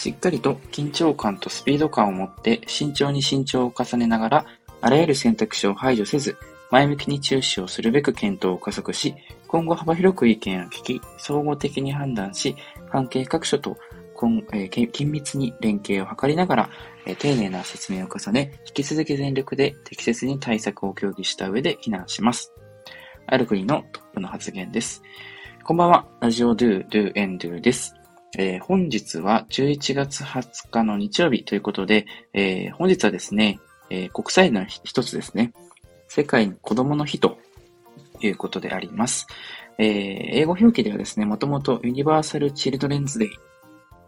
しっかりと緊張感とスピード感を持って慎重に慎重を重ねながら、あらゆる選択肢を排除せず、前向きに注視をするべく検討を加速し、今後幅広く意見を聞き、総合的に判断し、関係各所と、緊密に連携を図りながら、丁寧な説明を重ね、引き続き全力で適切に対策を協議した上で避難します。ある国のトップの発言です。こんばんは。ラジオ Do, Do and Do です。えー、本日は11月20日の日曜日ということで、えー、本日はですね、えー、国際の一つですね、世界の子供の日ということであります。え英語表記ではですね、もともとユニバーサル・チルドレンズ・デイ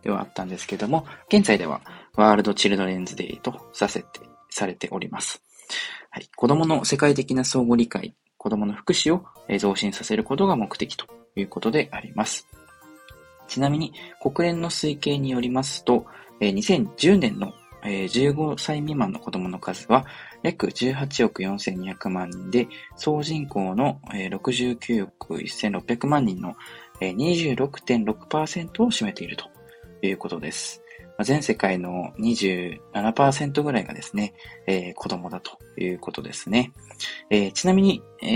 ではあったんですけども、現在ではワールド・チルドレンズ・デイとさせて、されております。はい、子供の世界的な相互理解、子供の福祉を増進させることが目的ということであります。ちなみに、国連の推計によりますと、2010年の15歳未満の子供の数は約18億4200万人で、総人口の69億1600万人の26.6%を占めているということです。全世界の27%ぐらいがですね、えー、子供だということですね。えー、ちなみに、え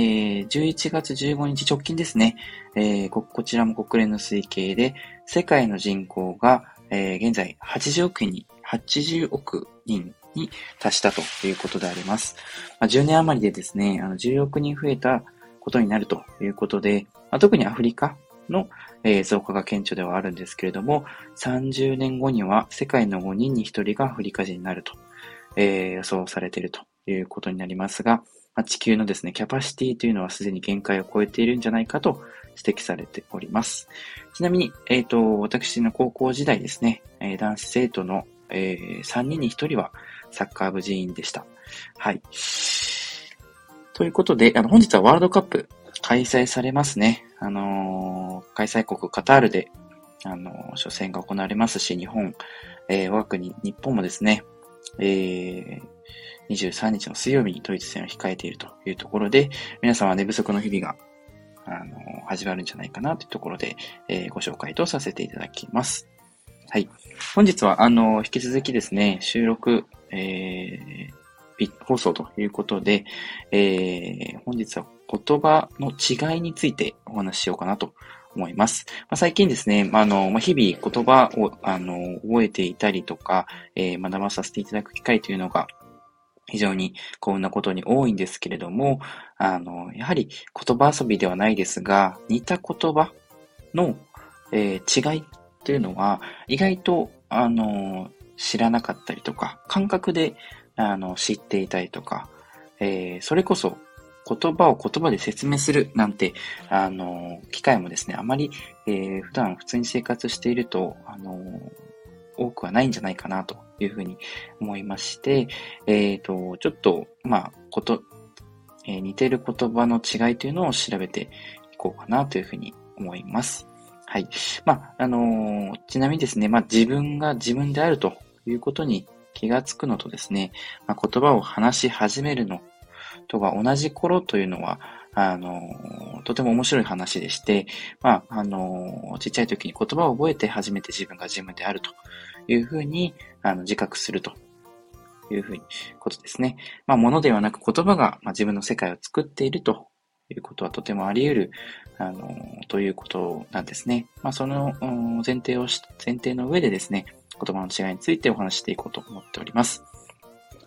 ー、11月15日直近ですね、えこ、こちらも国連の推計で、世界の人口が、え現在80億人に、80億人に達したということであります。まあ、10年余りでですね、あの10億人増えたことになるということで、まあ、特にアフリカの、えー、増加が顕著ではあるんですけれども、30年後には世界の5人に1人がアフリカ人になると、えー、予想されているということになりますが、まあ、地球のですね、キャパシティというのはすでに限界を超えているんじゃないかと指摘されております。ちなみに、えっ、ー、と、私の高校時代ですね、えー、男子生徒の、えー、3人に1人はサッカー部人員でした。はい。ということで、あの、本日はワールドカップ開催されますね。あのー、開催国カタールで、あの、初戦が行われますし、日本、えー、我が国、日本もですね、えー、23日の水曜日にドイツ戦を控えているというところで、皆さんは寝不足の日々が、あの、始まるんじゃないかなというところで、えー、ご紹介とさせていただきます。はい。本日は、あの、引き続きですね、収録、えー、放送ということで、えー、本日は言葉の違いについてお話ししようかなと思います。まあ、最近ですね、まあ、の、まあ、日々言葉を、あの、覚えていたりとか、えー、学ばさせていただく機会というのが非常に幸運なことに多いんですけれども、あの、やはり言葉遊びではないですが、似た言葉の、えー、違いというのは、意外と、あの、知らなかったりとか、感覚で、あの、知っていたりとか、えー、それこそ言葉を言葉で説明するなんて、あの、機会もですね、あまり、えー、普段普通に生活していると、あの、多くはないんじゃないかなというふうに思いまして、えっ、ー、と、ちょっと、まあ、こと、えー、似てる言葉の違いというのを調べていこうかなというふうに思います。はい。まあ、あの、ちなみにですね、まあ、自分が自分であるということに気がつくのとですね、まあ、言葉を話し始めるのとが同じ頃というのは、あの、とても面白い話でして、まあ、あの、ちっちゃい時に言葉を覚えて初めて自分が自分であるというふうに、あの、自覚するというふうに、ことですね。まあ、物ではなく言葉が、まあ、自分の世界を作っているということはとてもあり得る、あの、ということなんですね。まあ、その前提をし、前提の上でですね、言葉の違いについてお話していこうと思っております。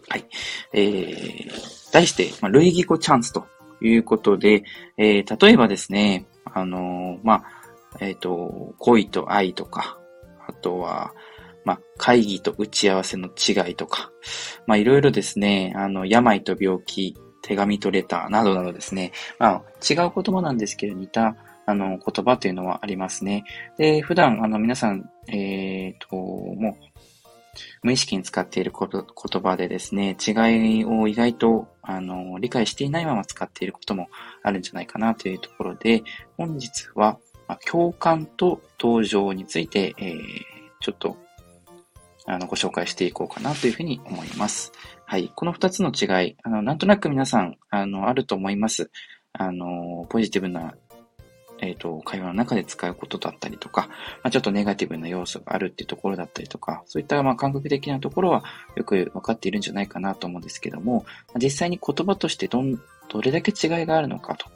はい。えー、題して、まあ、類義語チャンスということで、えー、例えばですね、あのー、まあ、えっ、ー、と、恋と愛とか、あとは、まあ、会議と打ち合わせの違いとか、ま、いろいろですね、あの、病と病気、手紙とレターなどなどですね、まあ、違う言葉なんですけど、似た、あの、言葉というのはありますね。で、普段、あの、皆さん、えっ、と、無意識に使っている言葉でですね、違いを意外とあの理解していないまま使っていることもあるんじゃないかなというところで、本日は、まあ、共感と登場について、えー、ちょっとあのご紹介していこうかなというふうに思います。はい。この二つの違い、あのなんとなく皆さんあのあると思います。あのポジティブなえっ、ー、と、会話の中で使うことだったりとか、まあ、ちょっとネガティブな要素があるっていうところだったりとか、そういったまあ感覚的なところはよくわかっているんじゃないかなと思うんですけども、実際に言葉としてどん、どれだけ違いがあるのかと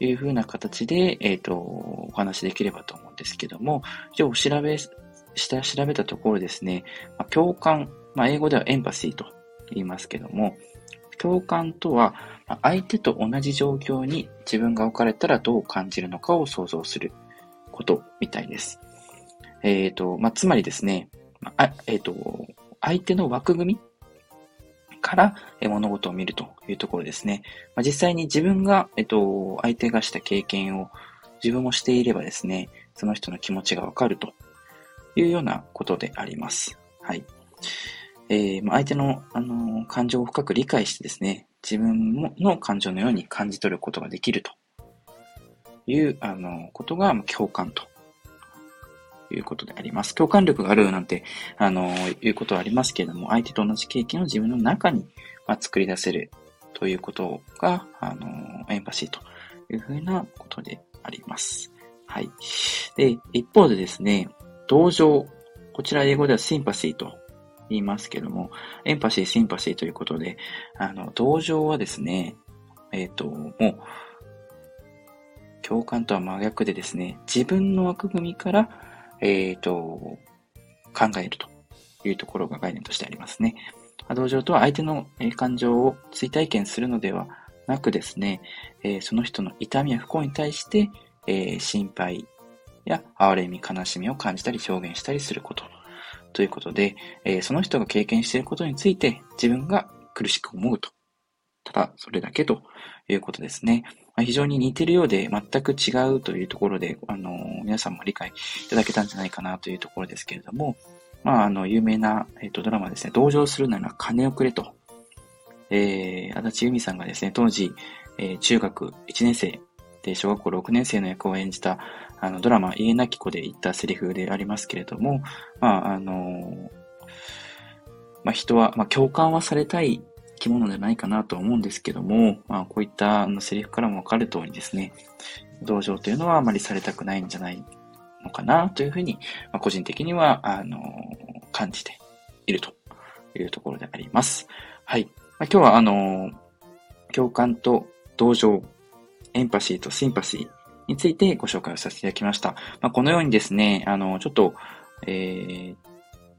いうふうな形で、えっ、ー、と、お話しできればと思うんですけども、一応調べ、した調べたところですね、まあ、共感、まあ、英語ではエンパシーと言いますけども、共感とは、相手と同じ状況に自分が置かれたらどう感じるのかを想像することみたいです。えっ、ー、と、まあ、つまりですね、あえっ、ー、と、相手の枠組みから物事を見るというところですね。まあ、実際に自分が、えっ、ー、と、相手がした経験を自分もしていればですね、その人の気持ちがわかるというようなことであります。はい。えー、相手の、あの感情を深く理解してですね、自分の感情のように感じ取ることができるという、あのことが共感ということであります。共感力があるなんて、あのいうことはありますけれども、相手と同じ経験を自分の中に、まあ、作り出せるということが、あのエンパシーというふうなことであります。はい。で、一方でですね、同情。こちら英語ではシンパシーと言いますけども、エンパシー、シンパシーということで、あの、同情はですね、えっ、ー、と、もう、共感とは真逆でですね、自分の枠組みから、えっ、ー、と、考えるというところが概念としてありますね。同情とは相手の感情を追体験するのではなくですね、えー、その人の痛みや不幸に対して、えー、心配や哀れみ、悲しみを感じたり表現したりすることということで、えー、その人が経験していることについて自分が苦しく思うと。ただ、それだけということですね。まあ、非常に似てるようで全く違うというところで、あのー、皆さんも理解いただけたんじゃないかなというところですけれども、まあ、あの、有名な、えっ、ー、と、ドラマですね、同情するなら金をくれと。えー、足立由美さんがですね、当時、えー、中学1年生で小学校6年生の役を演じた、あの、ドラマ、家なき子で言ったセリフでありますけれども、まあ、あの、まあ、人は、まあ、共感はされたい生き物ではないかなと思うんですけども、まあ、こういったあのセリフからもわかる通りですね、同情というのはあまりされたくないんじゃないのかなというふうに、まあ、個人的には、あの、感じているというところであります。はい。まあ、今日は、あの、共感と同情、エンパシーとシンパシー、についてご紹介をさせていただきました。まあ、このようにですね、あの、ちょっと、えー、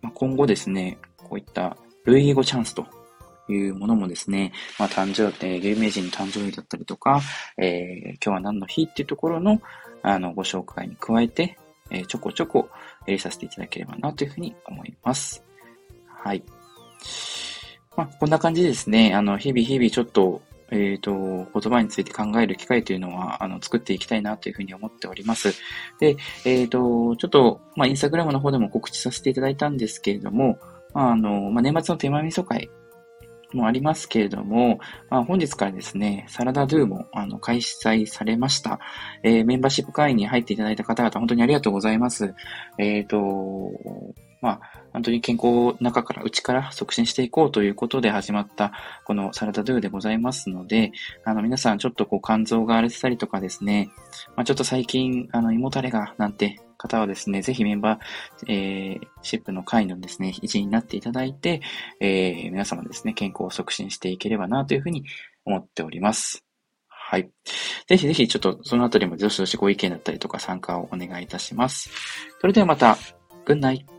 まあ、今後ですね、こういった類義語チャンスというものもですね、まあ、誕生日、有名人の誕生日だったりとか、えー、今日は何の日っていうところの、あの、ご紹介に加えて、えー、ちょこちょこ入れさせていただければなというふうに思います。はい。まあ、こんな感じでですね、あの、日々日々ちょっと、えっ、ー、と、言葉について考える機会というのは、あの、作っていきたいなというふうに思っております。で、えっ、ー、と、ちょっと、まあ、インスタグラムの方でも告知させていただいたんですけれども、まあ、あの、まあ、年末の手前味噌会もありますけれども、まあ、本日からですね、サラダドゥもあの開催されました。えー、メンバーシップ会員に入っていただいた方々、本当にありがとうございます。えっ、ー、と、まあ、本当に健康を中から内から促進していこうということで始まったこのサラダドゥでございますので、あの皆さんちょっとこう肝臓が荒れてたりとかですね、まあ、ちょっと最近あの胃もたれがなんて方はですね、ぜひメンバー、えー、シップの会のですね、一員になっていただいて、えー、皆様ですね、健康を促進していければなというふうに思っております。はい。ぜひぜひちょっとそのあたりもどしどしご意見だったりとか参加をお願いいたします。それではまた、Good night!